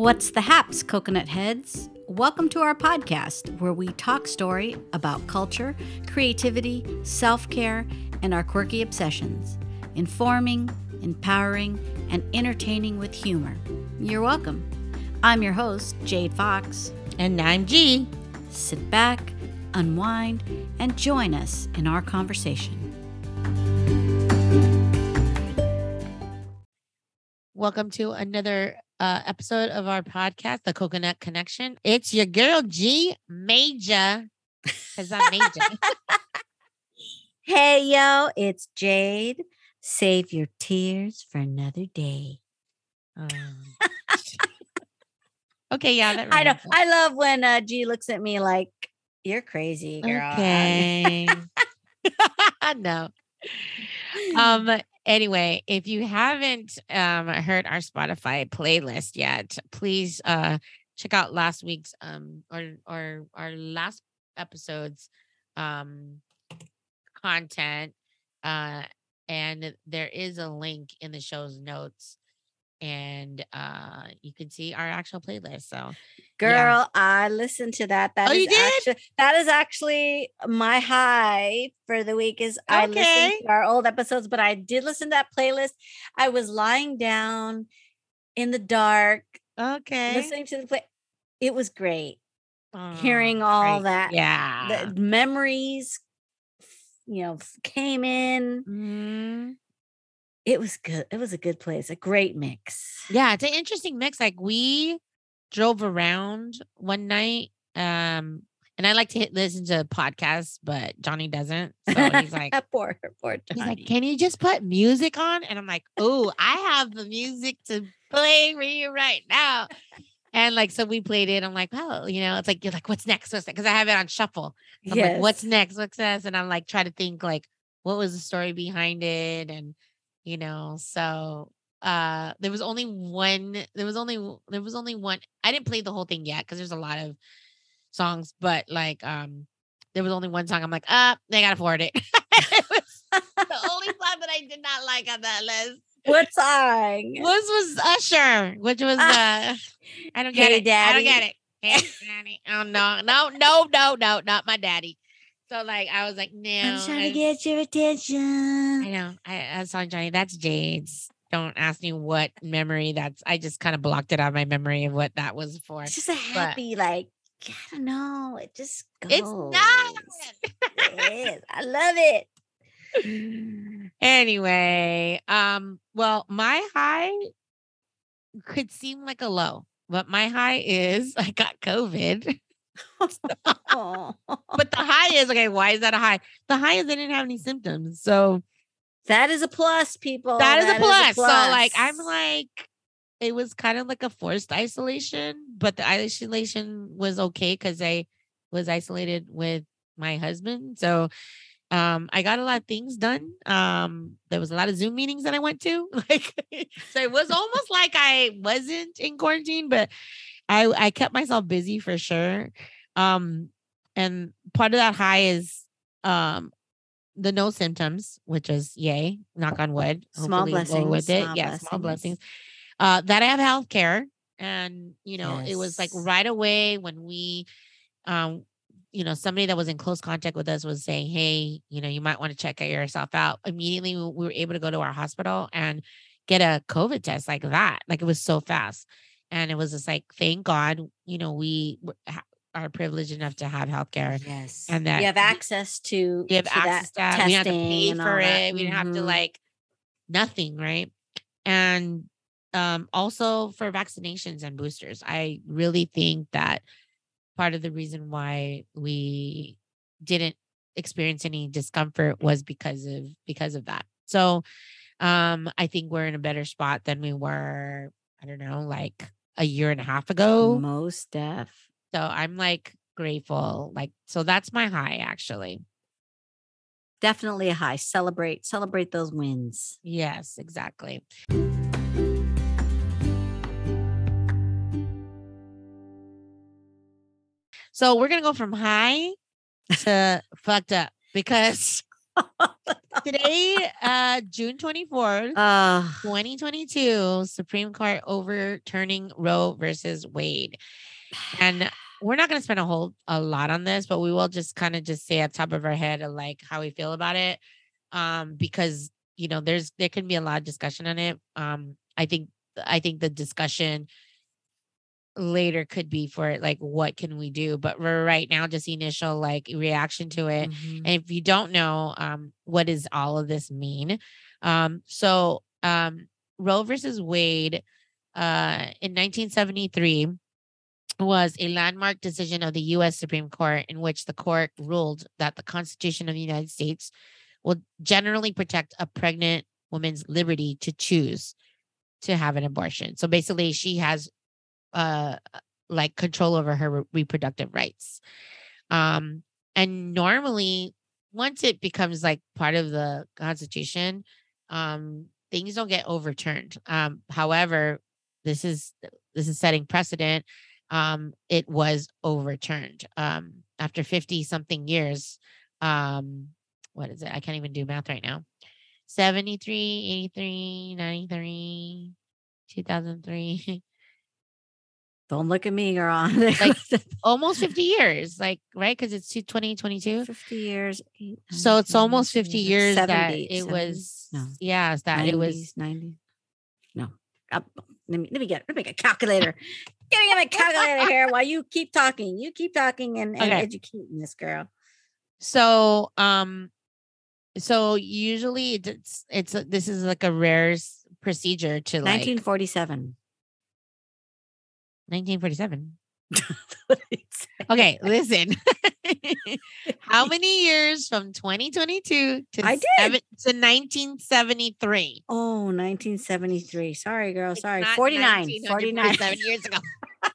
What's the haps, coconut heads? Welcome to our podcast where we talk story about culture, creativity, self care, and our quirky obsessions, informing, empowering, and entertaining with humor. You're welcome. I'm your host, Jade Fox. And I'm G. Sit back, unwind, and join us in our conversation. Welcome to another uh, episode of our podcast, The Coconut Connection. It's your girl G Major, because I'm Major. hey, yo, it's Jade. Save your tears for another day. Um, okay, yeah, that I know. I love when uh, G looks at me like, you're crazy, girl. Okay. no. Um. Anyway, if you haven't um heard our Spotify playlist yet, please uh check out last week's um or or our last episode's um content. Uh, and there is a link in the show's notes, and uh you can see our actual playlist. So Girl, I listened to that. That Oh, is you did? actually that is actually my high for the week is I Okay. listened to our old episodes, but I did listen to that playlist. I was lying down in the dark, okay, listening to the play. It was great. Aw, hearing all great. that- Yeah. The memories, you know, came in. Mhm. It was good. It was a good place. A great mix. Yeah, it's an interesting mix. Like we drove around one night, um, and I like to hit, listen to podcasts, but Johnny doesn't. So he's like, poor, poor Johnny. he's like, can you just put music on? And I'm like, oh, I have the music to play for you right now. And like, so we played it. I'm like, oh, you know, it's like you're like, what's next? What's next? Because I have it on shuffle. I'm like, what's next? What's next? And I'm like, try to think like, what was the story behind it? And, you know, so uh there was only one, there was only there was only one. I didn't play the whole thing yet because there's a lot of songs, but like um there was only one song. I'm like, ah, they gotta afford it. it the only song that I did not like on that list. what song? Was was Usher, which was uh I don't get Hey, it. I don't get it. Hey daddy. Oh no, no, no, no, no, not my daddy. So like I was like, no. I'm trying I- to get your attention. I know. I, I was telling Johnny, that's Jade's. Don't ask me what memory that's. I just kind of blocked it out of my memory of what that was for. It's just a happy, like, I don't know. It just goes. It's not. It is. I love it. anyway, um, well, my high could seem like a low, but my high is I got COVID. But the high is okay. Why is that a high? The high is I didn't have any symptoms, so that is a plus, people. that is a plus. So like I'm like it was kind of like a forced isolation, but the isolation was okay because I was isolated with my husband. So um I got a lot of things done. Um there was a lot of Zoom meetings that I went to. Like so it was almost like I wasn't in quarantine, but I I kept myself busy for sure. Um and part of that high is um the no symptoms, which is yay, knock on wood. Small we'll with it. small yeah, small blessings. blessings. Uh, that I have health care. And, you know, it was like right away when we, um, you know, somebody that was in close contact with us was saying, Hey, you know, you might want to check yourself out. Immediately, we were able to go to our hospital and get a COVID test like that. Like it was so fast. And it was just like, thank God, you know, we are privileged enough to have healthcare. Yes. and that you have we- access to, We have to access to that that. We have to pay for that. it. We didn't have to Mhm. like nothing, right? And um also for vaccinations and boosters. I really think that part of the reason why we didn't experience any discomfort was because of because of that. So um I think we're in a better spot than we were, I don't know, like a year and a half ago. most deaf. So I'm like grateful. Like so that's my high actually. Definitely a high. Celebrate, celebrate those wins. Yes, exactly. So we're gonna go from high to fucked up because Today, uh, June 24th, Uh, 2022, Supreme Court overturning Roe versus Wade. And we're not going to spend a whole a lot on this, but we will just kind of just say at top of our head of like how we feel about it. Um, because you know, there's there can be a lot of discussion on it. Um, I think I think the discussion later could be for it like what can we do? But for right now just initial like reaction to it. Mhm. and if you don't know um, what does all of this mean? Um, so um, roe versus wade uh, in 1973 was a landmark decision of the us supreme court in which the court ruled that the constitution of the united states will generally protect a pregnant woman's liberty to choose to have an abortion. So basically she has uh like control over her re- reproductive rights. Um and normally once it becomes like part of the constitution um things don't get overturned. Um however this is this is setting precedent. Um it was overturned. Um after 50 something years um what is it? I can't even do math right now. 73 83 93 2003 Don't look at me, girl. Like, almost 50 years like right because it's 2022 50 years. eight, so it's 10, almost 50 11, years that it 70, was no. yeah that it was 90s. No. Up, let me let me get let me get a calculator. Get me my calculator here while you keep talking. You keep talking and, and Okay. educating this girl. so um so usually it's it's this is like a rare procedure to like 1947. 1947 okay listen how many years from 2022 to I did. seven, to 1973 Oh, 1973. Sorry, girl. It's Sorry. 49. 49. 1947 years ago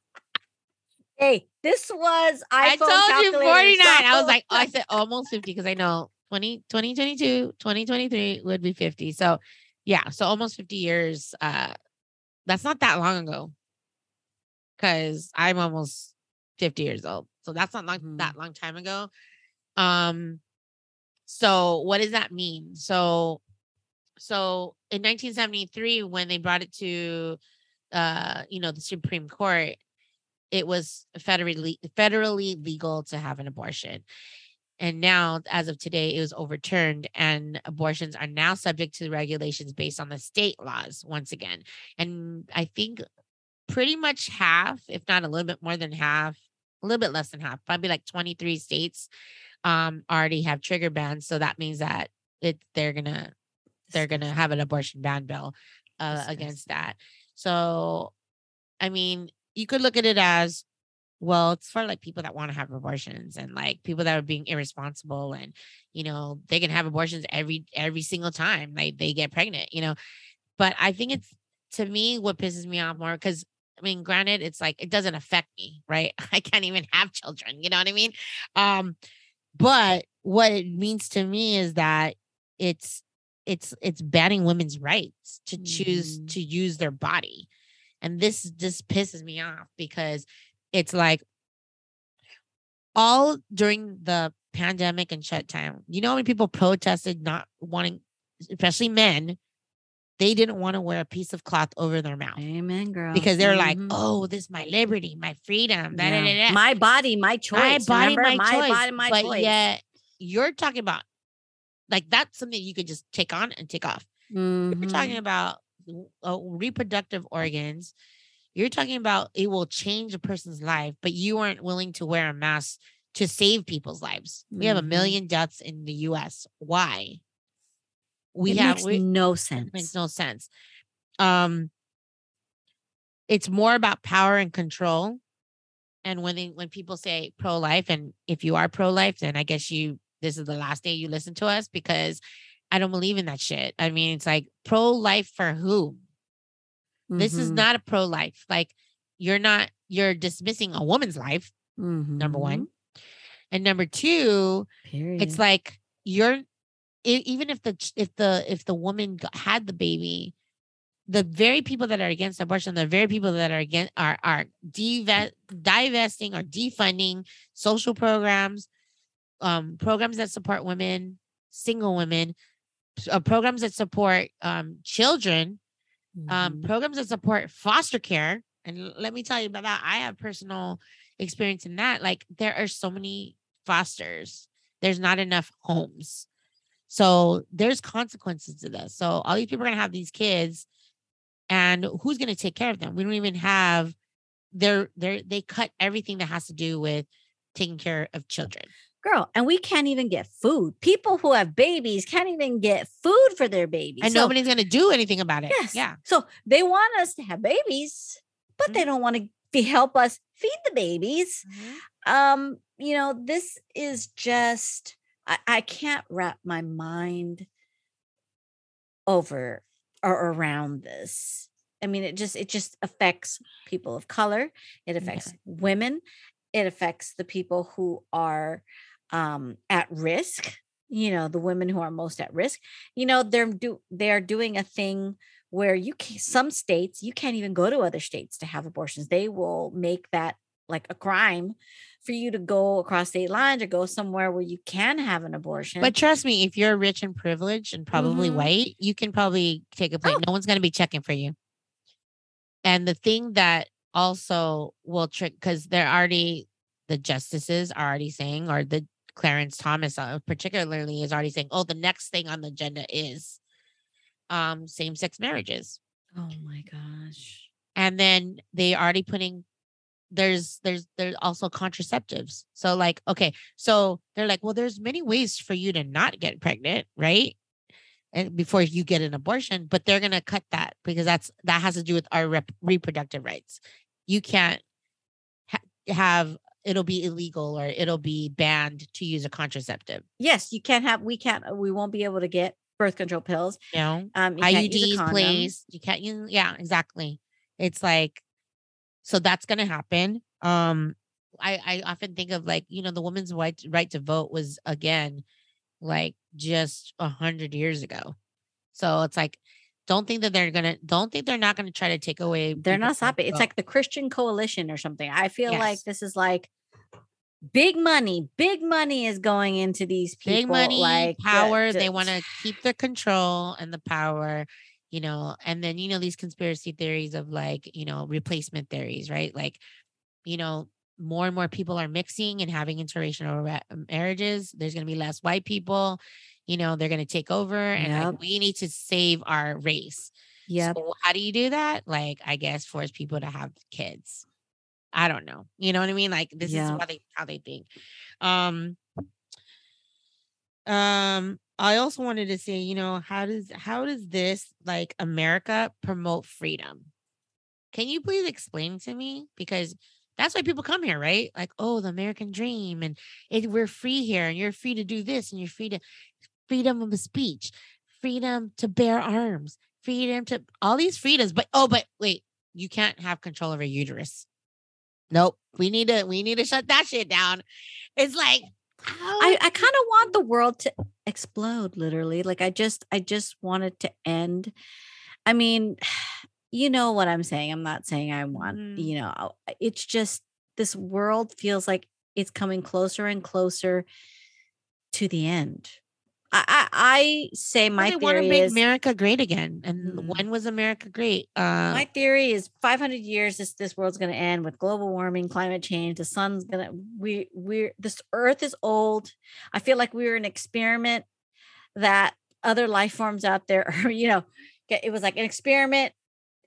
Hey, this was I told you calculator, 49. I was like, oh, I said almost 50 because I know 20, 2022, 2023 would be 50. So yeah, so almost 50 years. Uh that's not that long ago. Cause I'm almost 50 years old. So that's not long, Mhm. that long time ago. Um so what does that mean? So so in 1973, when they brought it to uh, you know, the Supreme Court, it was federally federally legal to have an abortion. And now, as of today, it was overturned, and abortions are now subject to regulations based on the state laws once again. And I think pretty much half, if not a little bit more than half, a little bit less than half, probably like 23 states um already have trigger bans. So that means that it they're gonna they're gonna have an abortion ban bill uh, against that. So, I mean, you could look at it as well. It's for like people that want to have abortions and like people that are being irresponsible, and you know they can have abortions every every single time like they get pregnant. You know, but I think it's to me what pisses me off more because. I mean, granted, it's like it doesn't affect me, right? I can't even have children, you know what I mean? Um, but what it means to me is that it's it's it's banning women's rights to choose Mhm. to use their body and this just pisses me off because it's like all during the pandemic and shutdown you know how many people protested not wanting especially men they didn't want to wear a piece of cloth over their mouth Amen, girl. because they're like Mhm. oh this is my liberty my freedom da, da, da, da." my body, my choice. my body, remember? my, choice. body, my but choice. yet you're talking about like that's something you could just take on and take off. If you're talking about uh, reproductive organs. You're talking about it will change a person's life, but you aren't willing to wear a mask to save people's lives. We have a Mhm. million deaths in the U.S. Why? We it have we, no sense. makes no sense. Um, it's more about power and control. And when they when people say pro life, and if you are pro life, then I guess you this is the last day you listen to us because I don't believe in that shit. I mean, it's like pro life for who? This is Mhm. not a pro life. Like you're not you're dismissing a woman's life. Number one, and number two. Period. it's like you're e- even if the if the if the woman had the baby the very people that are against abortion the very people that are against are are dive- divesting or defunding social programs um programs that support women single women, uh, programs that support um, children, um, Mhm. programs that support foster care. And let me tell you about that. I have personal experience in that. Like there are so many fosters. There's not enough homes. So there's consequences to this. So all these people are gonna have these kids, and who's gonna take care of them? We don't even have they're they're they cut everything that has to do with taking care of children. Girl, and we can't even get food. People who have babies can't even get food for their babies. And So- nobody's gonna do anything about it. Yes. Yeah. So they want us to have babies, but they don't want to be, help us feed the babies. Um, you know, this is just I, I can't wrap my mind over or around this. I mean, it just it just affects people of color. It affects women. It affects the people who are um, at risk. You know, the women who are most at risk. You know, they're do they are doing a thing where you can some states you can't even go to other states to have abortions. They will make that like a crime for you to go across state lines or go somewhere where you can have an abortion. But trust me, if you're rich and privileged and probably Mhm. white, you can probably take a plane. Oh. No one's going to be checking for you. And the thing that also will trick, because they're already, the justices are already saying, or the Clarence Thomas uh, particularly is already saying, oh, the next thing on the agenda is um, same sex marriages. oh my gosh. and then they already putting there's there's there's also contraceptives so like okay so they're like well there's many ways for you to not get pregnant right and before you get an abortion but they're going to cut that because that's that has to do with our rep- reproductive rights you can't ha- have it'll be illegal or it'll be banned to use a contraceptive Yes, you can't have we can't we won't be able to get birth control pills. know Um you can't use a IUDs, condom. please. You can't use, yeah, exactly. It's like, so that's gonna happen. Um, I I often think of like, you know, the woman's right right to vote was again, like just a hundred years ago. So it's like, don't think that they're gonna, don't think they're not gonna try to take away. They're not stopping. It's like the Christian coalition or something. I feel like this is like big money. Big money is going into these people. big money, like power. the- they want to keep the control and the power, you know. And then you know these conspiracy theories of like you know replacement theories, right? Like, you know, more and more people are mixing and having interracial marriages. There's going to be less white people. You know, they're going to take over, and Yep. like we need to save our race. Yeah. So how do you do that? Like, I guess force people to have kids. I don't know. You know what I mean? Like this Yeah. is what they how they think. Um um I also wanted to say, you know, how does how does this like America promote freedom? Can you please explain to me? Because that's why people come here, right? Like, oh, the American dream, and it, we're free here, and you're free to do this, and you're free to freedom of speech, freedom to bear arms, freedom to all these freedoms. But oh, but wait, you can't have control over uterus. Nope. We need to we need to shut that shit down. It's like I, I kind of want the world to explode literally like i just i just wanted to end i mean you know what i'm saying i'm not saying i want Mhm. you know it's just this world feels like it's coming closer and closer to the end i i, I say Well, my they want to theory make is America great again. And Mhm. when was America great? Uh my theory is 500 years this this world's going to end with global warming climate change the sun's going to we we're this earth is old i feel like we were an experiment that other life forms out there are you know it was like an experiment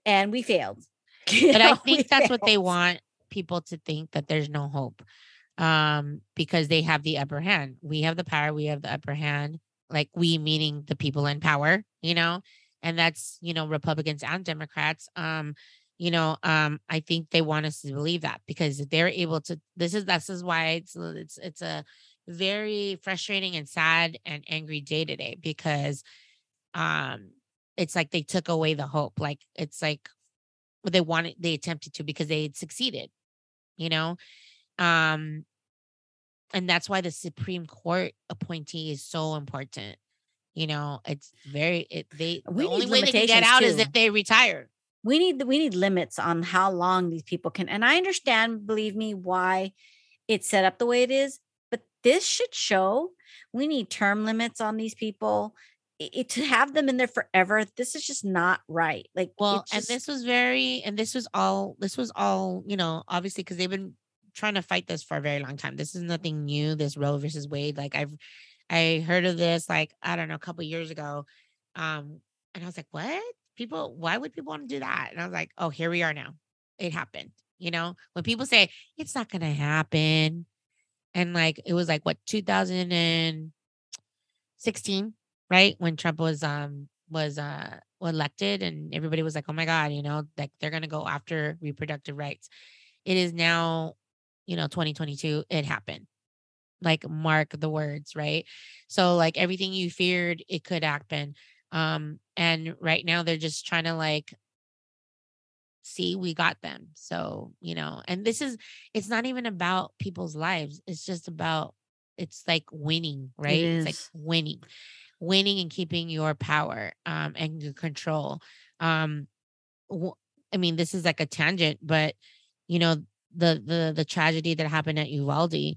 and we failed You but I know, we think that's what they want people to think that there's no hope. Um, because they have the upper hand. We have the power, we have the upper hand. Like we meaning the people in power, you know, and that's you know, Republicans and Democrats. Um, you know, um, I think they want us to believe that because they're able to this is this is why it's it's it's a very frustrating and sad and angry day today because um it's like they took away the hope. Like it's like they wanted they attempted to because they had succeeded you know um and that's why the supreme court appointee is so important you know it's very it they We the only way they can get out is if they retire we need we need limits on how long these people can and i understand believe me why it's set up the way it is but this should show We need term limits on these people. It, to have them in there forever, this is just not right. Like, well, just, and this was very, and this was all, this was all, you know, obviously because they've been trying to fight this for a very long time. This is nothing new. This Roe versus Wade, like I've, I heard of this like I don't know a couple years ago, um, and I was like, what? People, why would people want to do that? And I was like, oh, here we are now. It happened. You know, when people say it's not to happen, and like it was like what 2016, right when Trump was um was uh elected, and everybody was like, oh my god, you know, like they're going to go after reproductive rights. It is now, you know, 2022. It happened. Like mark the words right? So like everything you feared it could happen. Um and right now they're just trying to like see we got them. So you know and this is it's not even about people's lives it's just about it's like winning right? It it's like winning winning and keeping your power um and your control. Um w- i mean this is like a tangent but you know the the the tragedy that happened at Uvalde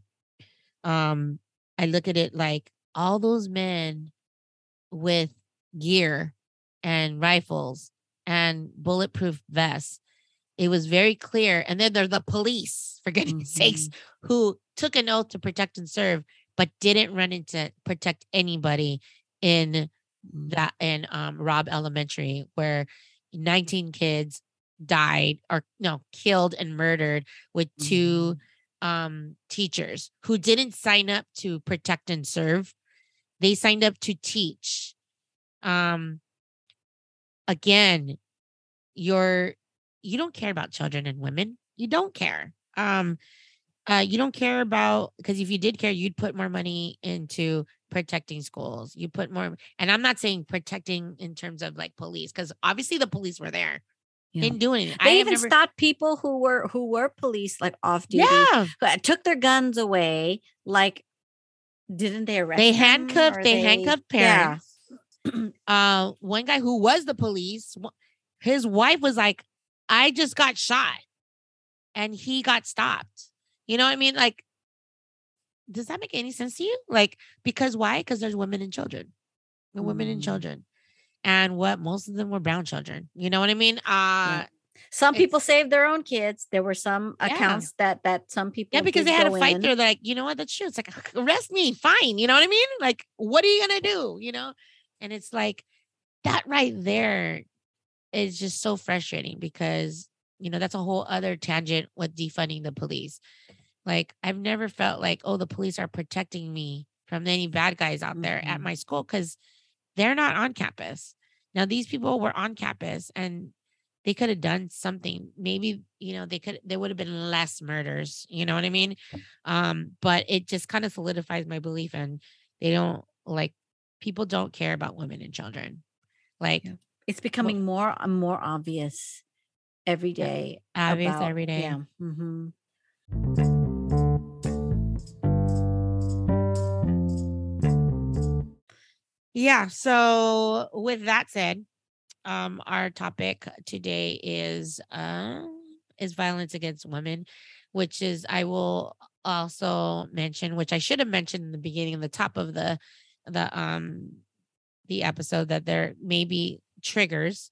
um i look at it like all those men with gear and rifles and bulletproof vests it was very clear and then there's the police for goodness mm-hmm. sakes who took an oath to protect and serve but didn't run into protect anybody in mm. that in um, robb elementary where 19 kids died or no killed and murdered with two mm-hmm um, teachers who didn't sign up to protect and serve. They signed up to teach. Um, again, you're you don't care about children and women. You don't care. Um, uh, you don't care about because if you did care, you'd put more money into protecting schools. You put more, and I'm not saying protecting in terms of like police, because obviously the police were there. Didn't do anything. They I even never... stopped people who were who were police like off duty. Yeah, took their guns away. Like, didn't they arrest? They handcuffed. They, they, handcuffed parents. Yeah. uh, one guy who was the police, his wife was like, "I just got shot," and he got stopped. You know what I mean? Like, does that make any sense to you? Like, because why? Because there's women and children, and women and mm. children and what most of them were brown children. You know what I mean? Uh yeah. some people saved their own kids. There were some yeah. accounts that that some people Yeah, because they had a fight in. They're like, you know what, that's true. It's like arrest me, fine. You know what I mean? Like, what are you gonna do? You know? And it's like that right there is just so frustrating because you know that's a whole other tangent with defunding the police. Like I've never felt like, oh, the police are protecting me from any bad guys out there mm-hmm. at my school because they're not on campus. Now, these people were on campus and they could have done something. Maybe, you know, they could, there would have been less murders. You know what I mean? Um, but it just kind of solidifies my belief and they don't like people don't care about women and children. Like yeah. it's becoming well, more and more obvious every day. Obvious about, every day. Yeah. Mm-hmm. Yeah. So with that said, um, our topic today is uh is violence against women, which is I will also mention, which I should have mentioned in the beginning, the top of the the um the episode that there may be triggers.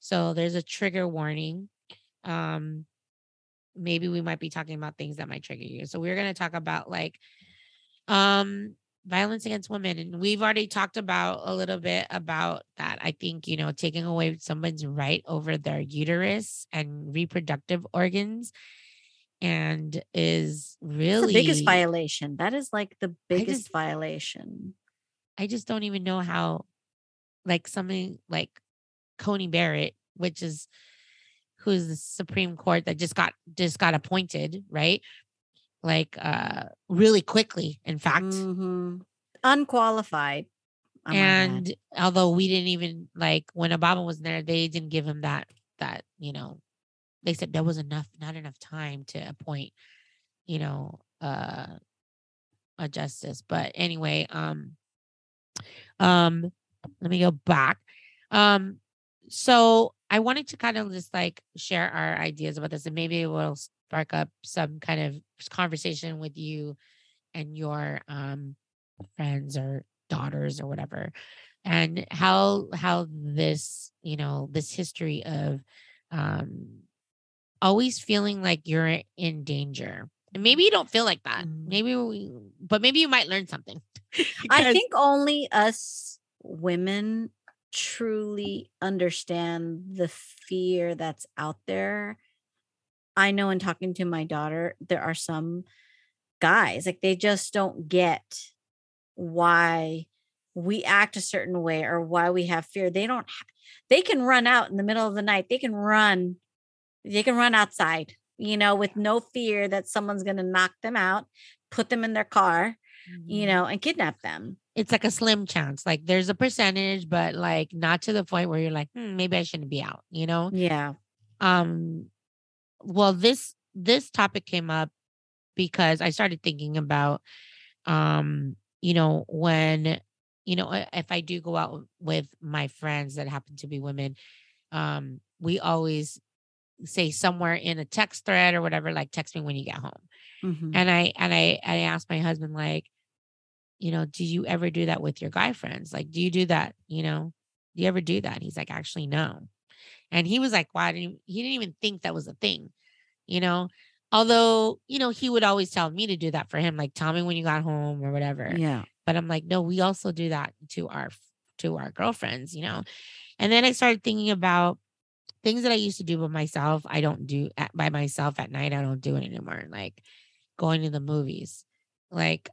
So there's a trigger warning. Um maybe we might be talking about things that might trigger you. So we're going to talk about like um violence against women and we've already talked about a little bit about that. I think you know taking away someone's right over their uterus and reproductive organs and is really the biggest violation. That is like the biggest just, violation. I just don't even know how like something like coney barrett which is who's the supreme court that just got just got appointed right like uh really quickly in fact. Mm-hmm. unqualified. Oh and although we didn't even like when obama was there they didn't give him that that you know they said there was enough not enough time to appoint you know uh a justice. But anyway um um let me go back. Um so i wanted to kind of just like share our ideas about this and maybe we'll spark up some kind of conversation with you and your um friends or daughters or whatever and how how this you know this history of um always feeling like you're in danger and maybe you don't feel like that Mm. maybe we, but maybe you might learn something I think only us women truly understand the fear that's out there. I know in talking to my daughter, there are some guys like they just don't get why we act a certain way or why we have fear. They don't they can run out in the middle of the night. They can run they can run outside, you know, with no fear that someone's going to knock them out, put them in their car, you Mhm. know, and kidnap them. it's like a slim chance like there's a percentage but like not to the point where you're like hmm, maybe i shouldn't be out you know Yeah. um well this this topic came up because i started thinking about um you know when you know if i do go out with my friends that happen to be women um we always say somewhere in a text thread or whatever like text me when you get home. Mhm. and i and i i asked my husband like you know do you ever do that with your guy friends? Like do you do that you know? Do you ever do that? And he's like actually no and he was like why didn't he, he didn't even think that was a thing you know? Although you know he would always tell me to do that for him like tell me when you got home or whatever. Yeah. but i'm like no we also do that to our to our girlfriends you know? And then i started thinking about things that i used to do by myself. I don't do at, by myself at night i don't do it anymore like going to the movies. Like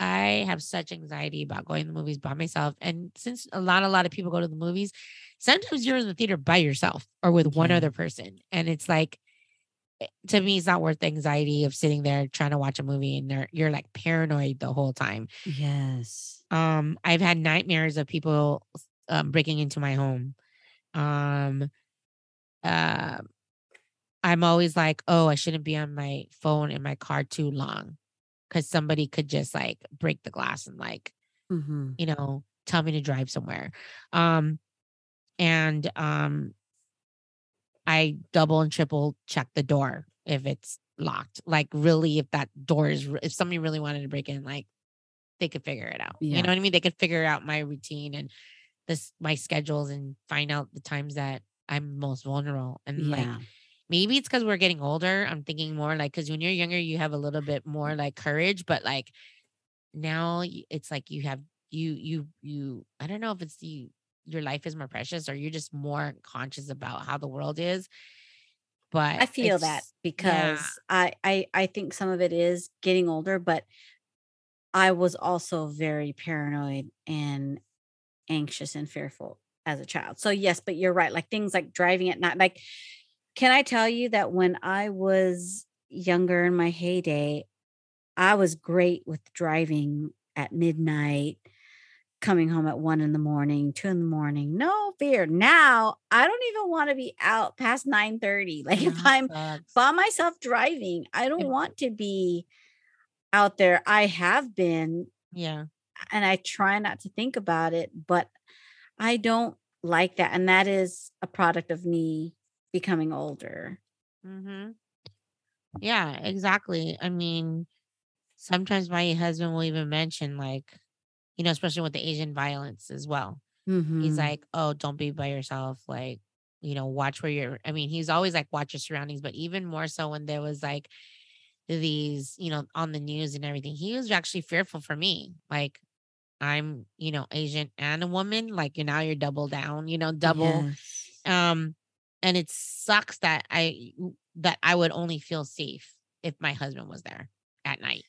i have such anxiety about going to the movies by myself and since a lot a lot of people go to the movies sometimes you're in the theater by yourself or with one Yeah. other person and it's like eh, to me it's not worth the anxiety of sitting there trying to watch a movie and you're, you're like paranoid the whole time Yes. um i've had nightmares of people um, breaking into my home um uh, i'm always like oh i shouldn't be on my phone in my car too long because somebody could just like break the glass and like hmm you know tell me to drive somewhere um and um i double and triple check the door if it's locked like really if that door is if somebody really wanted to break in like they could figure it out Yeah. you know what i mean they could figure out my routine and this my schedules and find out the times that i'm most vulnerable and like Yeah. Maybe it's because we're getting older. I'm thinking more like because when you're younger, you have a little bit more like courage, but like now it's like you have you you you. I don't know if it's you your life is more precious or you're just more conscious about how the world is. But I feel that because I, I I think some of it is getting older, but I was also very paranoid and anxious and fearful as a child. So yes, but you're right. Like things like driving at night. Like, can I tell you that when I was younger in my heyday, I was great with driving at midnight, coming home at one in the morning, two in the morning. No fear. Now I don't even want to be out past 9 30. Like if I'm sucks. by myself driving. I don't want to be out there. I have been, yeah. and I try not to think about it, but I don't like that. And that is a product of me becoming older. Mm-hmm. Yeah, exactly. I mean, sometimes my husband will even mention like, you know, especially with the Asian violence as well. He's Mhm. like, oh, don't be by yourself. Like, you know, watch where you're. I mean, he's always like, watch your surroundings, but even more so when there was like these, you know, on the news and everything, he was actually fearful for me. Like, I'm, you know, Asian and a woman. Like, you now you're double down, you know, double. Yes. Um, and it sucks that I that I would only feel safe if my husband was there at night.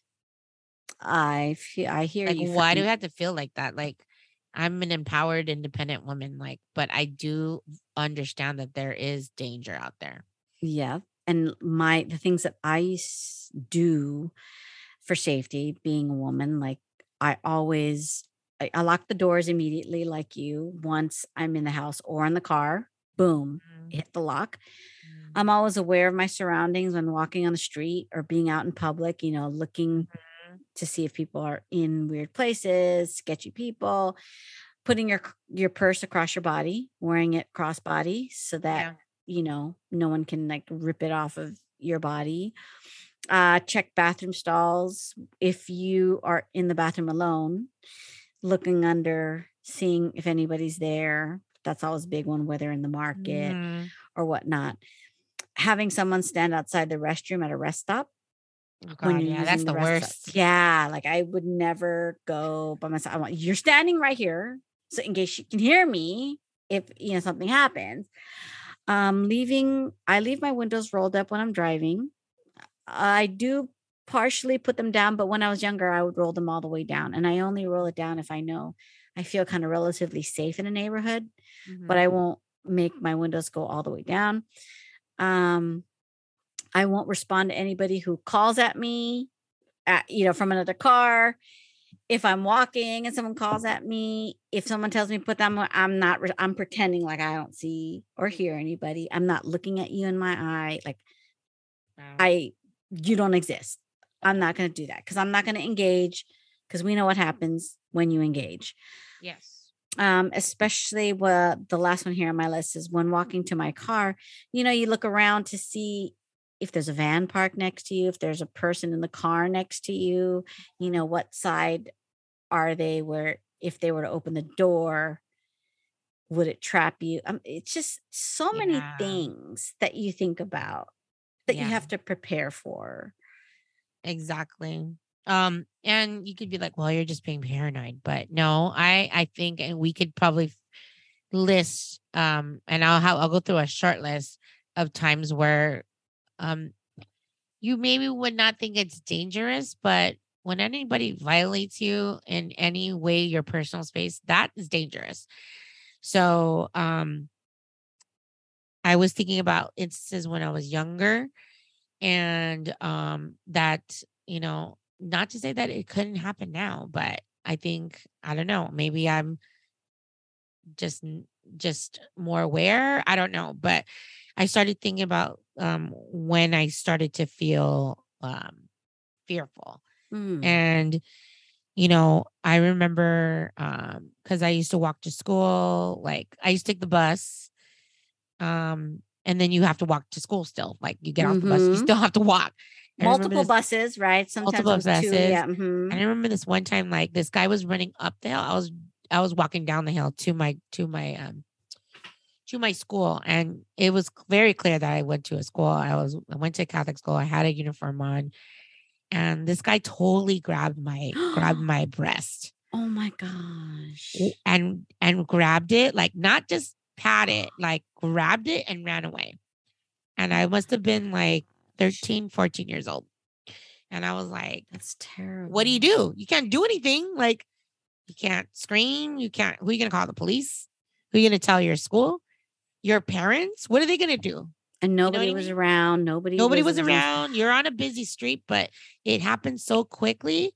I feel, I hear Like, you. why do. I have to feel like that? Like, I'm an empowered, independent woman. Like, but I do understand that there is danger out there. Yeah. And my the things that I do for safety, being a woman, like I always I, I lock the doors immediately, like you. Once I'm in the house or in the car, boom, hit the lock. Mm, I'm always aware of my surroundings when walking on the street or being out in public, you know, looking Mhm. to see if people are in weird places, sketchy people, putting your your purse across your body, wearing it crossbody so that Yeah. you know no one can like rip it off of your body Uh, check bathroom stalls if you are in the bathroom alone, looking under, seeing if anybody's there. That's always a big one, whether in the market Mhm. or whatnot. Having someone stand outside the restroom at a rest stop Oh, God, yeah, that's using the rest stop. worst. Yeah, like I would never go by myself. I want you're standing right here, so in case you can hear me, if you know something happens. Um, leaving, I leave my windows rolled up when I'm driving. I do partially put them down, but when I was younger, I would roll them all the way down, and I only roll it down if I know I feel kind of relatively safe in a neighborhood but Mhm. I won't make my windows go all the way down. Um, I won't respond to anybody who calls at me, at, you know, from another car. If I'm walking and someone calls at me, if someone tells me to put them, I'm not. I'm pretending like I don't see or hear anybody. I'm not looking at you in my eye. Like Wow. I, you don't exist. I'm not going to do that because I'm not going to engage because we know what happens when you engage yes. um, especially what the last one here on my list is when walking to my car, you know, you look around to see if there's a van parked next to you, if there's a person in the car next to you, you know, what side are they where if they were to open the door, would it trap you? Um, it's just so many Yeah. things that you think about that you have to prepare for. Exactly. Um, and you could be like, well, you're just being paranoid. But no, I I think and we could probably list um and I'll have I'll go through a short list of times where um you maybe would not think it's dangerous, but when anybody violates you in any way your personal space, that is dangerous. So um I was thinking about instances when I was younger and um that you know not to say that it couldn't happen now but i think i don't know maybe i'm just just more aware i don't know but i started thinking about um when i started to feel um fearful Mm. and you know i remember um because i used to walk to school like i used to take the bus um and then you have to walk to school still like you get off the bus you Mhm. still have to walk Multiple this- buses, right? Sometimes multiple was two. buses. Yeah. mhm. I remember this one time, like this guy was running up the hill. I was I was walking down the hill to my to my um to my school, and it was very clear that I went to a school. I was I went to a Catholic school. I had a uniform on, and this guy totally grabbed my grabbed my breast Oh my gosh. and and grabbed it like not just pat it, like grabbed it and ran away. And I must have been like 13, 14 years old. And I was like, That's terrible. what do you do? You can't do anything. Like you can't scream. You can't. Who are you gonna call the police? Who are you gonna tell your school? Your parents? What are they gonna do? And know nobody I was mean? around. Nobody. Nobody was around. You're on a busy street, but it happened so quickly,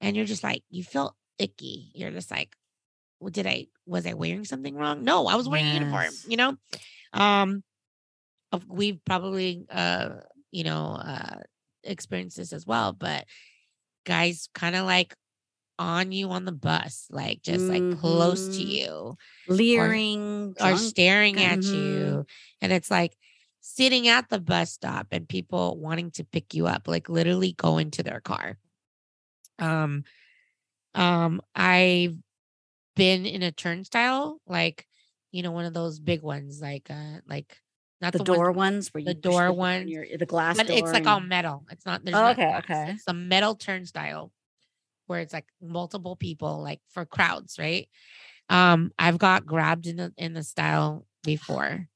and you're just like you feel icky. You're just like, well, did I was I wearing something wrong? No, I was wearing a uniform. You know, um, we've probably uh, you know, uh, experienced this as well, but guys kind of like on you on the bus, like just like close to Mhm. you leering or drunk. staring at Mhm. you. And it's like sitting at the bus stop and people wanting to pick you up, like literally go into their car. Um, um, I've been in a turnstile, like, you know, one of those big ones, like uh like not the the, door ones, ones where the you push door ones, your- the glass but it's like all metal. It's not there's Oh, okay, glass. okay. It's a metal turnstile where it's like multiple people, like for crowds, right? Um, I've got grabbed in the in the style before.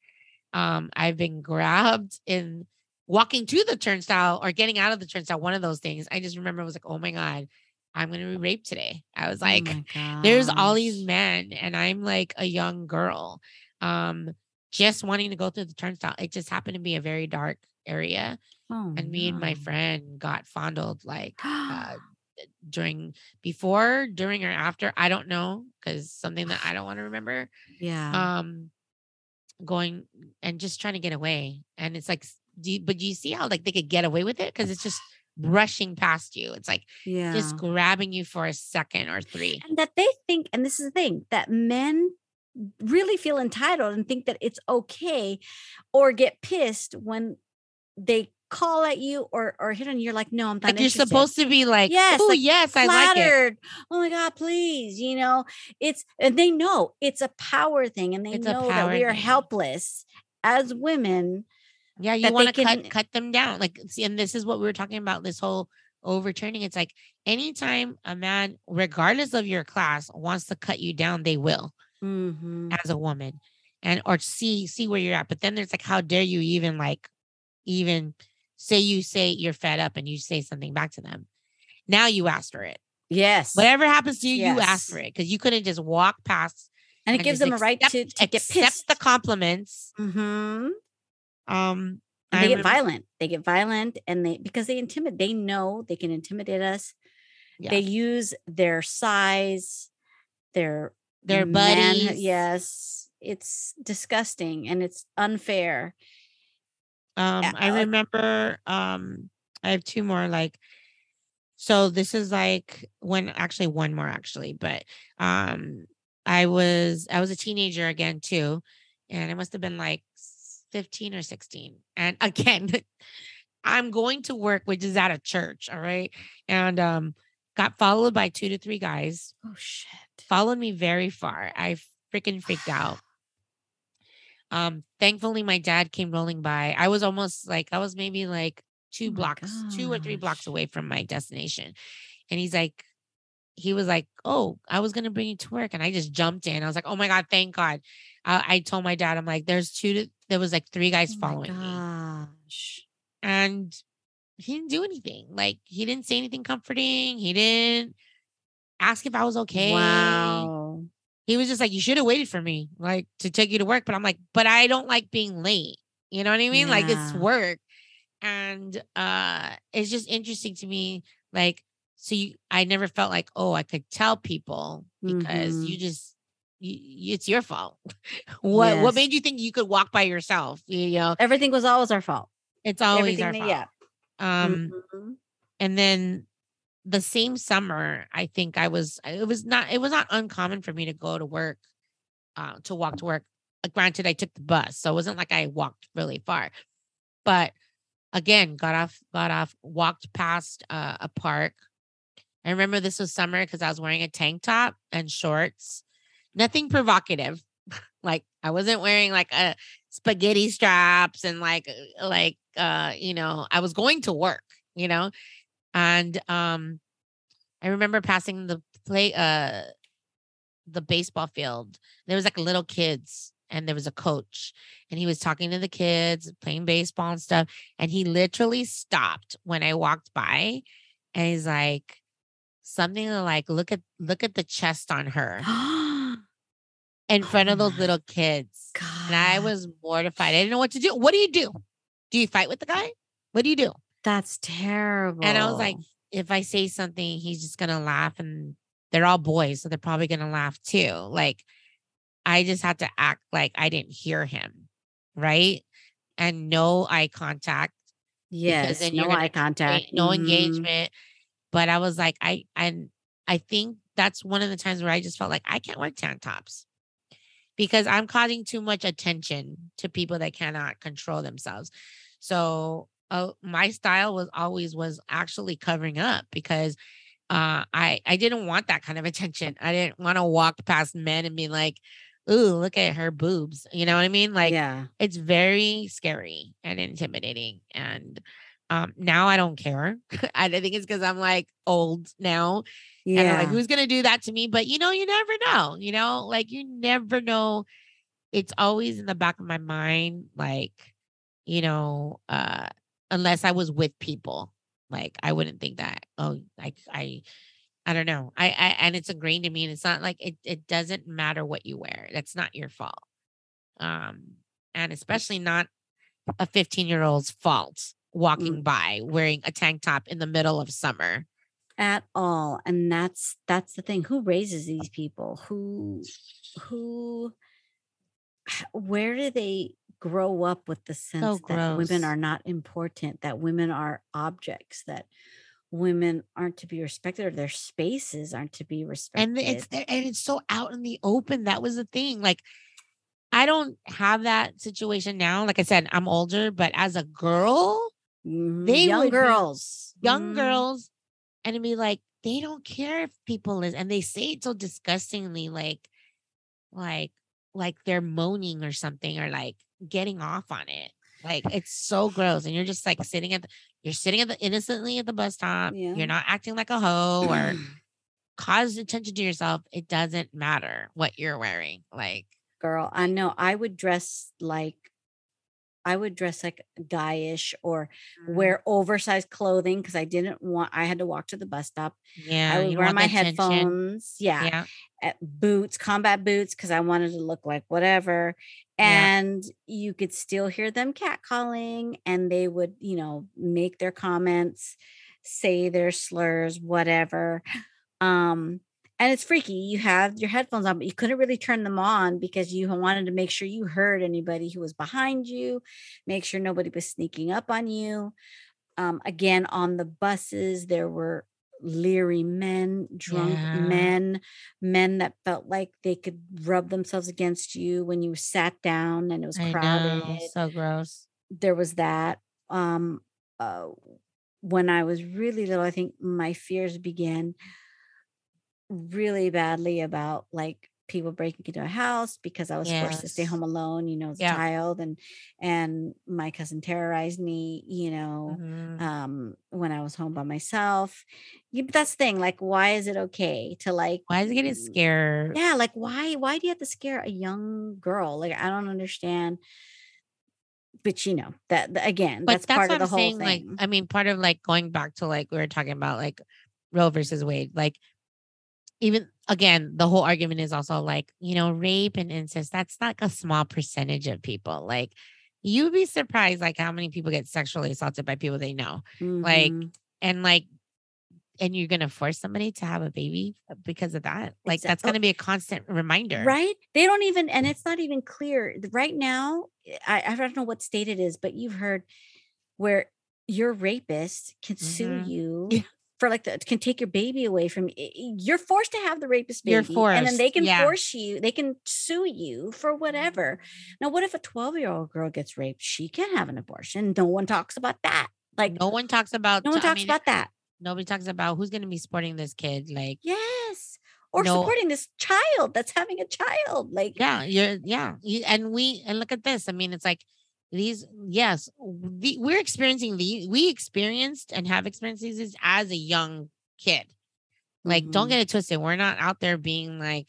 Um, I've been grabbed in walking to the turnstile or getting out of the turnstile, one of those things. I just remember I was like, oh my God, I'm gonna be raped today. I was Oh like, my there's all these men, and I'm like a young girl. Um, just wanting to go through the turnstile. It just happened to be a very dark area. Oh, And me and my friend got fondled like uh during before, during, or after. I don't know because something that I don't want to remember. yeah. Um, going and just trying to get away, and it's like, do you, but do you see how like they could get away with it? Because it's just rushing past you. It's like yeah. just grabbing you for a second or three. and that they think, and this is the thing, that men really feel entitled and think that it's okay or get pissed when they call at you or or hit on you, you're like, no, I'm not like you're supposed to be like, Yes, oh like, yes, I like it. Oh my God, please. You know, it's and they know it's a power thing and they It's know that we are thing. helpless as women. Yeah, you want to cut cut them down. Like, see, and this is what we were talking about. This whole overturning. It's like anytime a man, regardless of your class, wants to cut you down, they will Mhm. as a woman, and or see see where you're at. But then there's like, how dare you even like even say you say you're fed up and you say something back to them. Now you ask for it. Yes. Whatever happens to you, you ask for it because you couldn't just walk past. and it and gives them a right to, accept- to get pissed. the compliments. mm-hmm. Um, they I get remember- violent. They get violent and they because they intimidate, they know they can intimidate us. Yeah. They use their size, their Their man- buddies. yes. It's disgusting and it's unfair. Um, I Uh, remember um I have two more like so this is like when actually one more actually, but um I was I was a teenager again too, and it must have been like 15 or 16. And again, I'm going to work, which is at a church, all right. And um got followed by two to three guys, Oh shit. Followed me very far. I freaking freaked out. Um, thankfully, my dad came rolling by. I was almost like I was maybe like two Oh blocks, two or three blocks away from my destination, and he's like, he was like, "Oh, I was gonna bring you to work," and I just jumped in. I was like, "Oh my god, thank God!" I, I told my dad, "I'm like, there's two. To, there was like three guys Oh following me, and he didn't do anything. Like he didn't say anything comforting. He didn't ask if I was okay. Wow. he was just like, you should have waited for me, like to take you to work. But I'm like, but I don't like being late. You know what I mean? Like it's work. And uh it's just interesting to me. Like, so you I never felt like, oh, I could tell people because Mhm. you just you, it's your fault. what Yes. what made you think you could walk by yourself? You, know, Everything was always our fault. it's always Everything our that- fault. yeah. Um Mhm. and then the same summer i think i was it was not it was not uncommon for me to go to work uh, to walk to work. Uh, granted i took the bus so it wasn't like i walked really far but again got off got off walked past uh, a park. I remember this was summer because i was wearing a tank top and shorts. Nothing provocative like i wasn't wearing like a spaghetti straps and like uh, like uh you know i was going to work you know and um i remember passing the play uh the baseball field. There was like little kids and there was a coach and he was talking to the kids playing baseball and stuff and he literally stopped when i walked by and he's like something like look at look at the chest on her. In Oh front of those little kids and i was mortified. I didn't know what to do. What do you do? Do you fight with the guy? What do you do That's terrible. and I was like, if I say something, he's just gonna laugh, and they're all boys, so they're probably gonna laugh too. Like, I just had to act like I didn't hear him, right? And no eye contact, yes, no eye contact, no Mhm. engagement. But I was like, I and I think that's one of the times where I just felt like I can't wear tank tops because I'm causing too much attention to people that cannot control themselves. So uh, my style was always was actually covering up because uh, I I didn't want that kind of attention. I didn't want to walk past men and be like, "Ooh, look at her boobs." You know what I mean? Like yeah, it's very scary and intimidating and um now i don't care i think it's because i'm like old now and I'm yeah. like who's gonna do that to me but you know you never know you know like you never know it's always in the back of my mind like you know uh unless i was with people like i wouldn't think that oh like i i don't know i i and it's ingrained in me and it's not like it, it doesn't matter what you wear that's not your fault um and especially not a 15 year old's fault walking by wearing a tank top in the middle of summer. At all and that's that's the thing who raises these people? Who who where do they grow up with the sense that women are not important that women are objects that women aren't to be respected or their spaces aren't to be respected and it's there and it's so out in the open that was the thing like i don't have that situation now like i said i'm older but as a girl Mhm. They young girls, young Mhm. girls and it'd be like they don't care if people is and they say it so disgustingly like like like they're moaning or something or like getting off on it like it's so gross and you're just like sitting at the, you're sitting at the innocently at the bus stop Yeah. you're not acting like a hoe or cause attention to yourself it doesn't matter what you're wearing like girl i know i would dress like i would dress like guyish or Mm. wear oversized clothing because i didn't want i had to walk to the bus stop yeah i would wear my headphones yeah, yeah uh, boots combat boots because i wanted to look like whatever Yeah. and you could still hear them catcalling and they would you know make their comments say their slurs whatever um and it's freaky you have your headphones on but you couldn't really turn them on because you wanted to make sure you heard anybody who was behind you make sure nobody was sneaking up on you. Um again on the buses there were leery men drunk Yeah. men men that felt like they could rub themselves against you when you sat down and it was crowded know, so gross. There was that um uh when i was really little i think my fears began really badly about like people breaking into a house because i was forced to stay home alone you know as a child and and my cousin terrorized me you know Mhm. um when i was home by myself yeah, but that's the thing like why is it okay to like why is it getting mm, scared yeah like why why do you have to scare a young girl like i don't understand but you know that again but that's, that's, part of the I'm whole saying. thing Like, I mean, part of like going back to like we were talking about like Roe versus Wade. Like, even again, the whole argument is also like you know rape and incest. That's like a small percentage of people. Like, you'd be surprised like how many people get sexually assaulted by people they know. Like, Mhm. and like, and you're gonna force somebody to have a baby because of that. Like, that's oh, gonna be a constant reminder, right they don't even and it's not even clear right now i i don't know what state it is but you've heard where your rapist can sue Mhm. you Yeah. For like the, can take your baby away from you you're forced to have the rapist baby You're and then they can yeah. force you they can sue you for whatever now what if a 12 year old girl gets raped she can have an abortion no one talks about that like No one talks about. no one I talks mean, about that Nobody talks about who's gonna be supporting this kid. Like, yes or No. supporting this child that's having a child like yeah you're yeah you, and we and look at this i mean it's like these yes the, we're experiencing the we experienced and have experienced these as a young kid. Like don't Mhm. get it twisted we're not out there being like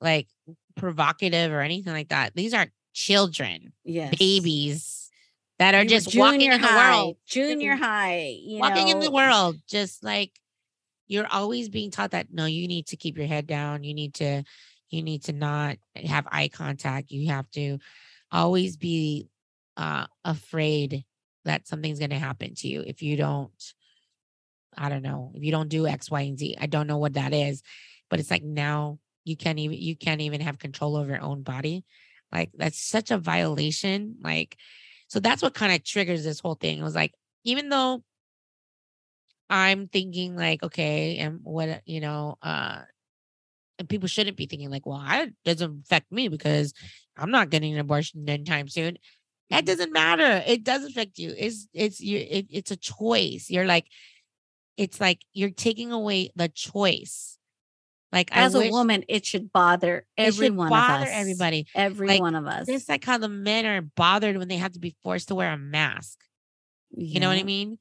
like provocative or anything like that. These are children yes. babies that are just walking in the world. junior high, you walking in the world just like you're always being taught that no you need to keep your head down you need to you need to not have eye contact you have to always be uh afraid that something's going to happen to you if you don't i don't know if you don't do x y and z i don't know what that is but it's like now you can't even you can't even have control over your own body like that's such a violation like so that's what kind of triggers this whole thing it was like even though i'm thinking like okay and what you know uh and people shouldn't be thinking like well it doesn't affect me because i'm not getting an abortion anytime soon that mm-hmm. doesn't matter it does affect you it's it's you it, it's a choice you're like it's like you're taking away the choice like as I a wish woman, it should bother everyone. it should bother everybody Every Like, one of us. it's like how the men are bothered when they have to be forced to wear a mask you know what i mean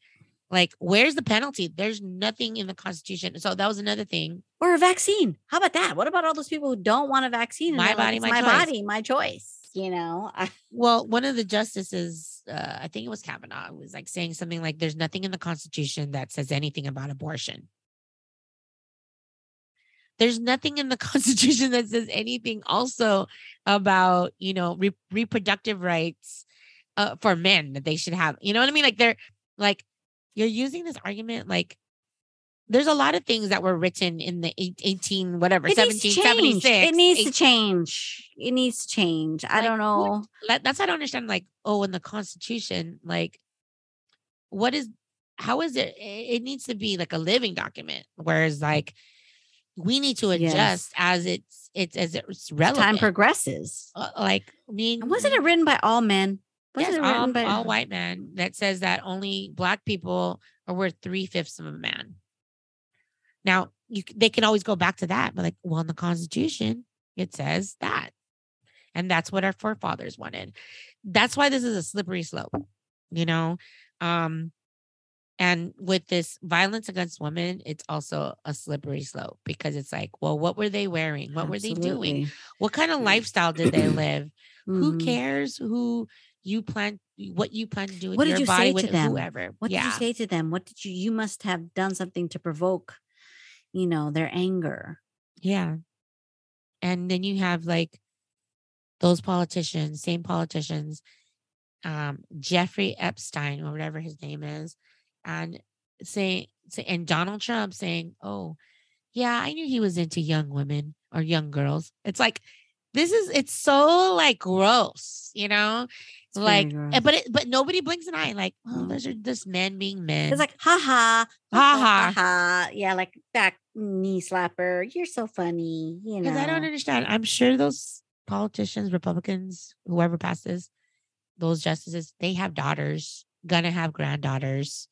like where's the penalty there's nothing in the constitution so that was another thing Or a vaccine. How about that? What about all those people who don't want a vaccine? My like, body, "It's my my choice." body, my choice. You know, Well, one of the justices, uh, I think it was Kavanaugh, was like saying something like, "There's nothing in the Constitution that says anything about abortion." There's nothing in the Constitution that says anything also about you know re- reproductive rights uh, for men that they should have. You know what I mean? Like they're like you're using this argument like. There's a lot of things that were written in the 18 whatever it needs to 1776 It needs to change. It needs to change. I Like, don't know. like, that's I don't understand. Like, oh, in the Constitution, like, what is, how is it? It needs to be like a living document, whereas like we need to Yes. adjust as it's it's as it's relevant. time progresses. Uh, like, I mean, wasn't it written by all men? Yes, all, written by all white men that says that only black people are worth three fifths of a man. Now you they can always go back to that, but like, well, in the Constitution, it says that. And that's what our forefathers wanted. That's why this is a slippery slope, you know. Um, and with this violence against women, it's also a slippery slope because it's like, well, what were they wearing? What were they doing? What kind of lifestyle did they live? Who Mhm. cares who you plan what you plan to do with What did your you body say to them? whoever? What yeah. did you say to them? What did you? You must have done something to provoke, you know, their anger. Yeah. And then you have like those politicians, same politicians, um, Jeffrey Epstein or whatever his name is, and saying, say, and Donald Trump saying, "Oh, yeah, I knew he was into young women or young girls." It's like this is it's so like gross, you know, It's like, eh, but it, but nobody blinks an eye. Like, oh, those are just men being men. It's like, ha ha, Ha ha. ha. Yeah, like back knee slapper. You're so funny. You know. Because I don't understand. I'm sure those politicians, Republicans, whoever passes, those justices, they have daughters, gonna have granddaughters.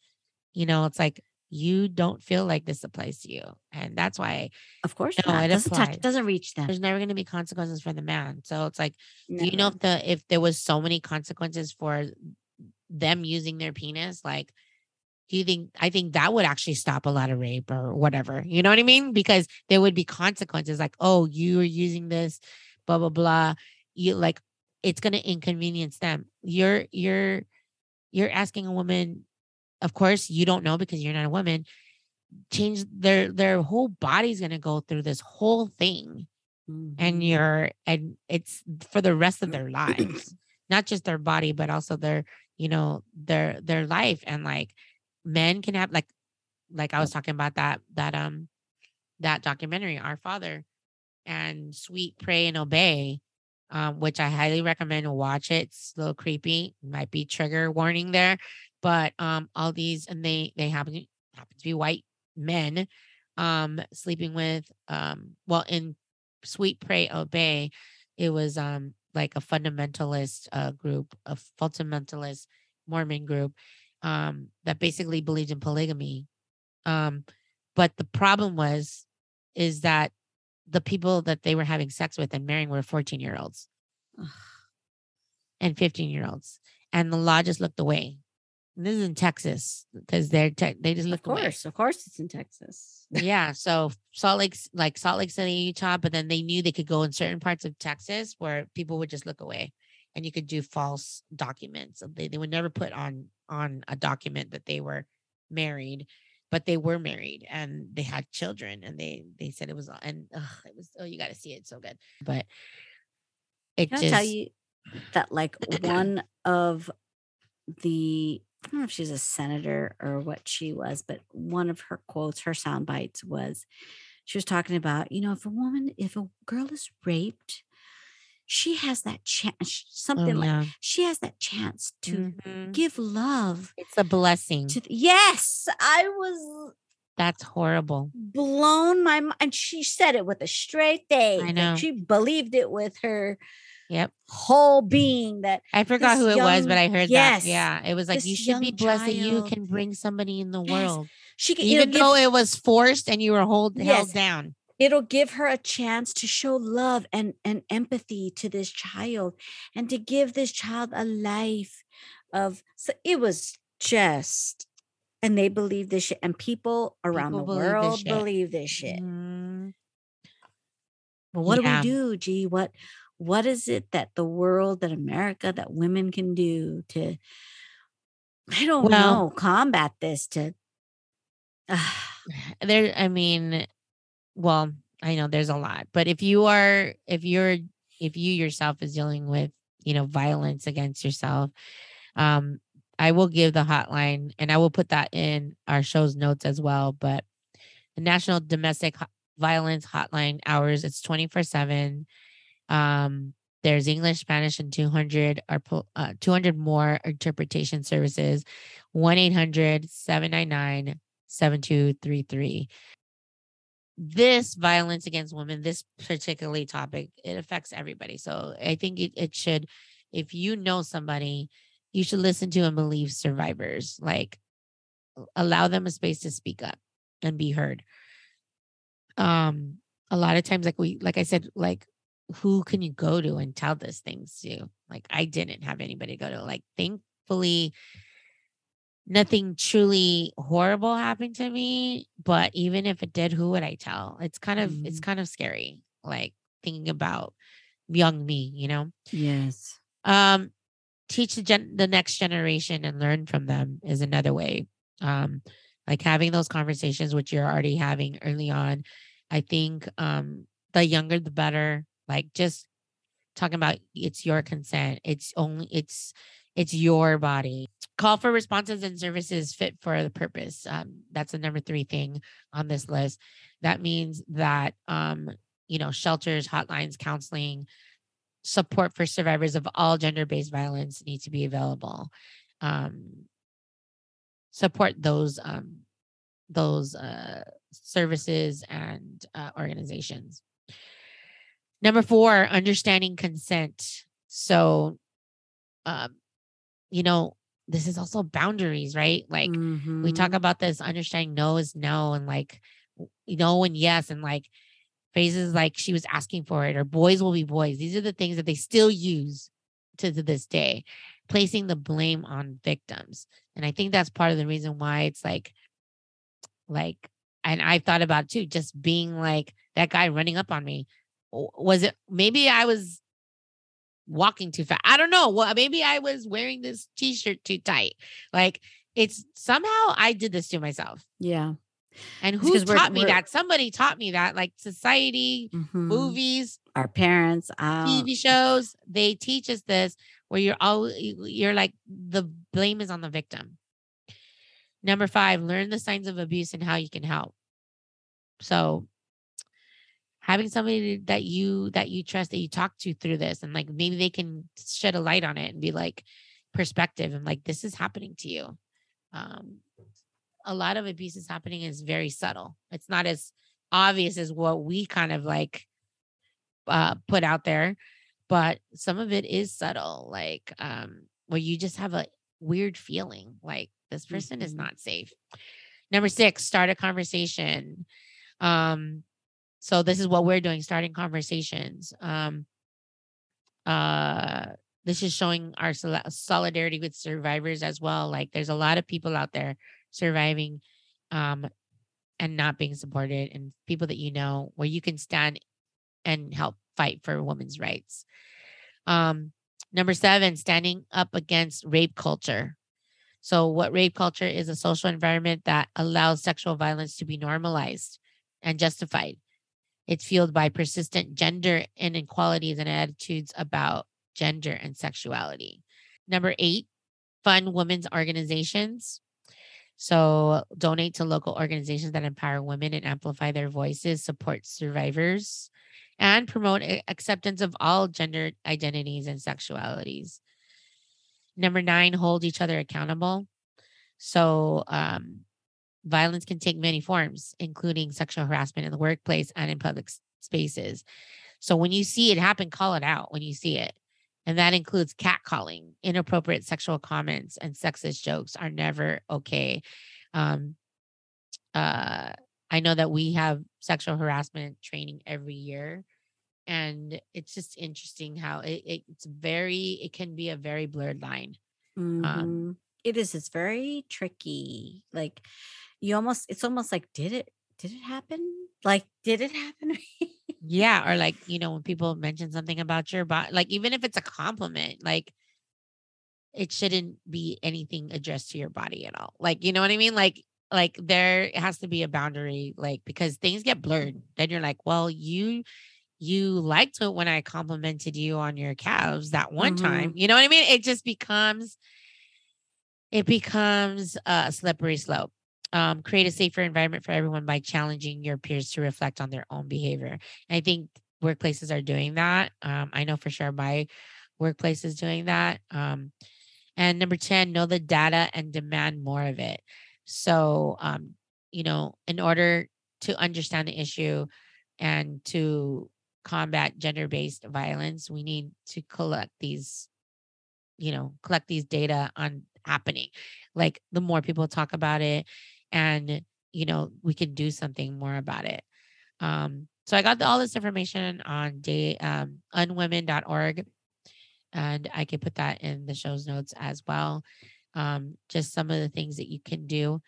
You know, it's like you don't feel like this applies to you. And that's why Of course No, not. it doesn't touch. Doesn't reach them. there's never gonna be consequences for the man. So it's like, do you know if the if there was so many consequences for them using their penis, like do you think I think that would actually stop a lot of rape or whatever? You know what I mean? Because there would be consequences like, oh, you are using this, blah, blah, blah. You like it's gonna inconvenience them. You're you're you're asking a woman, of course, you don't know because you're not a woman, change their their whole body's gonna go through this whole thing. And Mhm. you're and it's for the rest of their lives not just their body but also their you know their their life. And like men can have like like i was talking about that that um that documentary our father and sweet pray and obey um which i highly recommend to watch it. It's a little creepy might be trigger warning there but um all these and they they happen to happen to be white men um sleeping with um well in sweet pray obey it was um like a fundamentalist uh group a fundamentalist mormon group um that basically believed in polygamy um but the problem was is that the people that they were having sex with and marrying were 14 year olds and 15 year olds and the law just looked away this is in texas because they're te- they just look. Of looked away course, of course, it's in Texas. yeah. So Salt Lake, like Salt Lake City, Utah, but then they knew they could go in certain parts of Texas where people would just look away and you could do false documents. They, they would never put on on a document that they were married, but they were married and they had children and they they said it was and ugh, it was oh you got to see it it's so good. But it Can just I tell you that like one of the I don't know if she's a senator or what she was, but one of her quotes, her sound bites was she was talking about, you know, if a woman, if a girl is raped, she has that chance, oh, something like she has that chance to Mhm. give love it's a blessing. yes, I was That's horrible. blown my mind. And she said it with a straight face. like, know. she believed it with her Yep. whole being that I forgot this who it was, but I heard yes, that. Yeah. It was like you should be young blessed that you can bring somebody in the Yes, world. she could Even though give, it was forced and you were hold, held down. it'll give her a chance to show love and, and empathy to this child and to give this child a life of so it was just and they believe this shit and people around People the believe world shit. believe this shit Mhm. but what Yeah. do we do gee what what is it that the world that america that women can do to i don't Well- know combat this to There, I mean, well, I know there's a lot, but if you are, if you're, if you yourself is dealing with, you know, violence against yourself, um, I will give the hotline and I will put that in our show's notes as well. But the National Domestic Violence Hotline hours, it's 24 7. Um, there's English, Spanish, and 200 are uh, 200 more interpretation services. 1 800 799 7233. This violence against women, this particularly topic, it affects everybody. So I think it, it should, if you know somebody you should listen to and believe survivors. Like allow them a space to speak up and be heard. Um, a lot of times, like we, like I said, like who can you go to and tell these things to? Like I didn't have anybody to go to. Like thankfully, nothing truly horrible happened to me. But even if it did, who would I tell? It's kind of, mm. it's kind of scary. Like thinking about young me, you know? Yes. Um, teach the gen- the next generation and learn from them is another way. Um, like having those conversations which you're already having early on. I think um the younger the better. Like just talking about it's your consent. It's only it's it's your body. Call for responses and services fit for the purpose. Um, that's the number three thing on this list. That means that um, you know, shelters, hotlines, counseling, support for survivors of all gender-based violence need to be available. Um, support those um, those uh, services and uh, organizations. Number four, understanding consent. So, um, you know, this is also boundaries, right? Like mm-hmm. we talk mm-hmm. about this understanding no is no and like no and yes and like phrases like she was asking for it or boys will be boys. These are the things that they still use to, to this day, placing the blame on victims. And I think that's part of the reason why it's like, like, and I thought about too, just being like that guy running up on me. Was it maybe I was walking too fast? I don't know. Well, maybe I was wearing this t-shirt too tight. Like it's somehow I did this to myself. Yeah. And who taught me that? Somebody taught me that, like society, mm-hmm. movies, our parents, TV shows. They teach us this, where you're all you're like the blame is on the victim. Number five, learn the signs of abuse and how you can help. So, having somebody that you that you trust that you talk to through this, and like maybe they can shed a light on it and be like perspective and like this is happening to you. Um, a lot of abuse is happening is very subtle. It's not as obvious as what we kind of like uh, put out there, but some of it is subtle, like um, where you just have a weird feeling like this person mm-hmm. is not safe. Number six, start a conversation. Um, so this is what we're doing, starting conversations. Um, uh, this is showing our solidarity with survivors as well. Like there's a lot of people out there surviving um, and not being supported and people that you know where you can stand and help fight for women's rights. Um, number seven, standing up against rape culture. So, what rape culture is a social environment that allows sexual violence to be normalized and justified. It's fueled by persistent gender inequalities and attitudes about gender and sexuality. Number eight, fund women's organizations. So donate to local organizations that empower women and amplify their voices, support survivors, and promote acceptance of all gender identities and sexualities. Number nine, hold each other accountable. So, um, violence can take many forms, including sexual harassment in the workplace and in public spaces. So, when you see it happen, call it out when you see it. And that includes catcalling, inappropriate sexual comments, and sexist jokes are never okay. Um, uh, I know that we have sexual harassment training every year. And it's just interesting how it, it it's very, it can be a very blurred line. Mm-hmm. Um, it is. It's very tricky. Like you almost, it's almost like, did it, did it happen? Like, did it happen? yeah. Or like, you know, when people mention something about your body, like even if it's a compliment, like it shouldn't be anything addressed to your body at all. Like, you know what I mean? Like, like there has to be a boundary, like because things get blurred. Then you're like, well, you you liked it when I complimented you on your calves that one mm-hmm. time. You know what I mean? It just becomes it becomes a slippery slope um, create a safer environment for everyone by challenging your peers to reflect on their own behavior. And I think workplaces are doing that. Um, I know for sure my workplace is doing that. Um, and number 10, know the data and demand more of it. So, um, you know, in order to understand the issue and to combat gender based violence, we need to collect these you know collect these data on happening like the more people talk about it and you know we can do something more about it. Um so i got the, all this information on day um unwomen.org and i can put that in the show's notes as well. Um just some of the things that you can do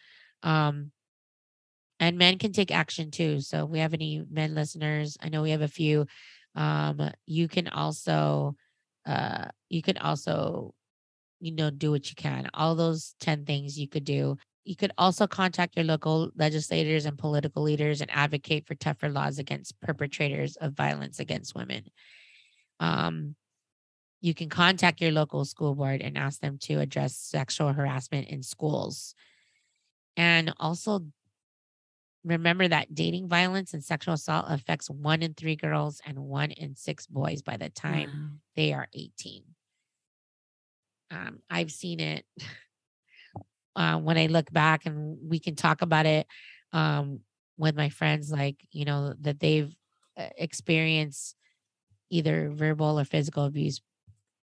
um and men can take action too. So if we have any men listeners i know we have a few um you can also uh you can also you know do what you can. All those 10 things you could do you could also contact your local legislators and political leaders and advocate for tougher laws against perpetrators of violence against women. Um you can contact your local school board and ask them to address sexual harassment in schools. And also remember that dating violence and sexual assault affects one in three girls and one in six boys by the time Wow. they are 18 um, i've seen it uh, when i look back and we can talk about it um, with my friends like you know that they've uh, experienced either verbal or physical abuse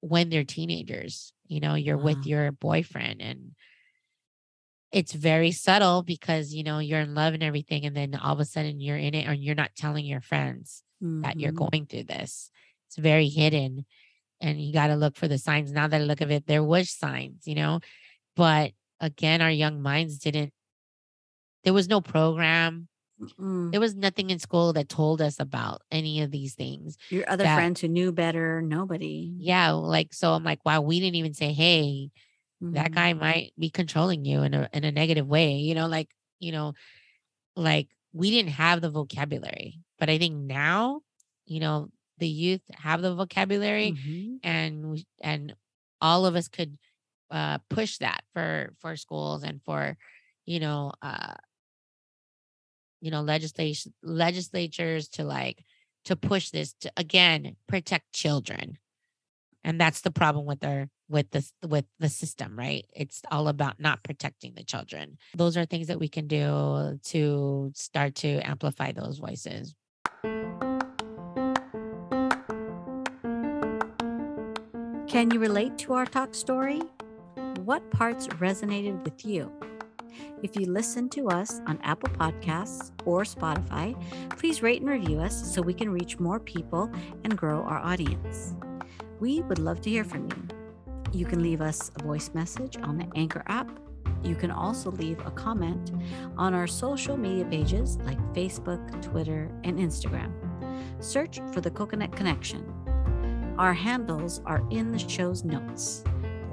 when they're teenagers you know you're Wow. with your boyfriend and it's very subtle because you know you're in love and everything and then all of a sudden you're in it and you're not telling your friends that you're Mhm. going through this it's very hidden and you got to look for the signs now that i look at it there was signs you know but again our young minds didn't there was no program Mm-mm. there was nothing in school that told us about any of these things Your other that- friends who knew better, nobody. yeah like so i'm like wow we didn't even say hey that Mhm. guy might be controlling you in a in a negative way you know like you know like we didn't have the vocabulary but i think now you know the youth have the vocabulary Mhm. and we, and all of us could uh push that for for schools and for you know uh you know legislation legislatures to like to push this to again protect children. And that's the problem with our with this with the system right? It's all about not protecting the children. Those are things that we can do to start to amplify those voices. Can you relate to our talk story? What parts resonated with you? If you listen to us on Apple Podcasts or Spotify, please rate and review us so we can reach more people and grow our audience. We would love to hear from you. You can leave us a voice message on the Anchor app. You can also leave a comment on our social media pages like Facebook, Twitter, and Instagram. Search for the Coconut Connection. Our handles are in the show's notes.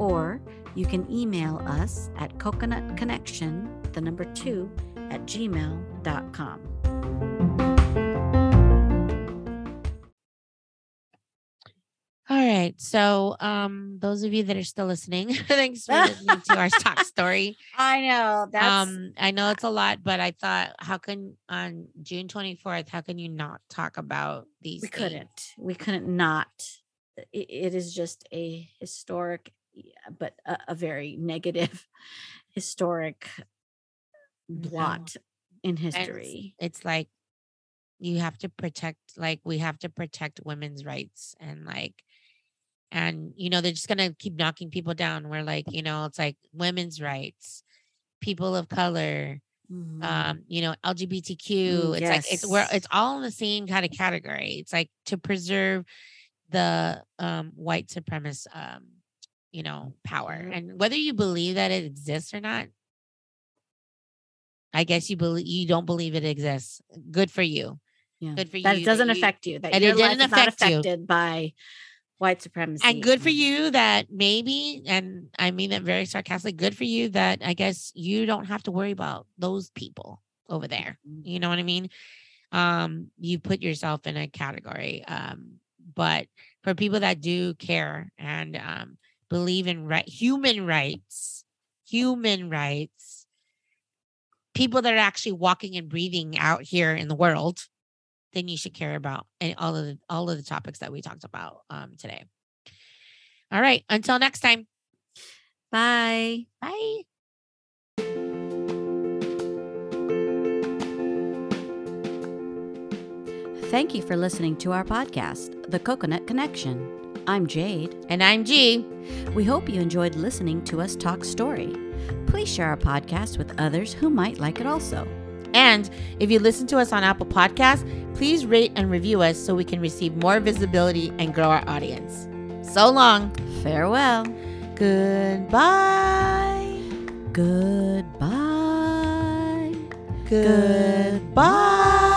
Or you can email us at coconutconnection, the number two, at gmail.com. all right so um those of you that are still listening thanks for listening to our talk story I know. That's um i know it's a lot but i thought how can on june 24th how can you not talk about these we things? couldn't. We couldn't not. It, it is just a historic, but a, a very negative, historic blot in And it's- history. it's like you have to protect like we have to protect women's rights and like and you know they're just gonna keep knocking people down we're like you know it's like women's rights people of color Mhm. um you know lgbtq Mm, it's like it's where yes. it's all in the same kind of category it's like to preserve the um white supremacist um you know power and whether you believe that it exists or not i guess you believe you don't believe it exists good for you yeah. good for that you it that doesn't you- affect you. That and your it life is not affect you. affected by white supremacy. and good for Mm. you that maybe and i mean that very sarcastically good for you that i guess you don't have to worry about those people over there Mhm. you know what i mean um you put yourself in a category um but for people that do care and um believe in right human rights human rights people that are actually walking and breathing out here in the world then you should care about and all of the all of the topics that we talked about um today all right until next time Bye. bye Thank you for listening to our podcast, The Coconut Connection. I'm Jade. And I'm G. We hope you enjoyed listening to us talk story. Please share our podcast with others who might like it also. And if you listen to us on Apple Podcasts, please rate and review us so we can receive more visibility and grow our audience. So long. Farewell. Goodbye. Goodbye. Goodbye.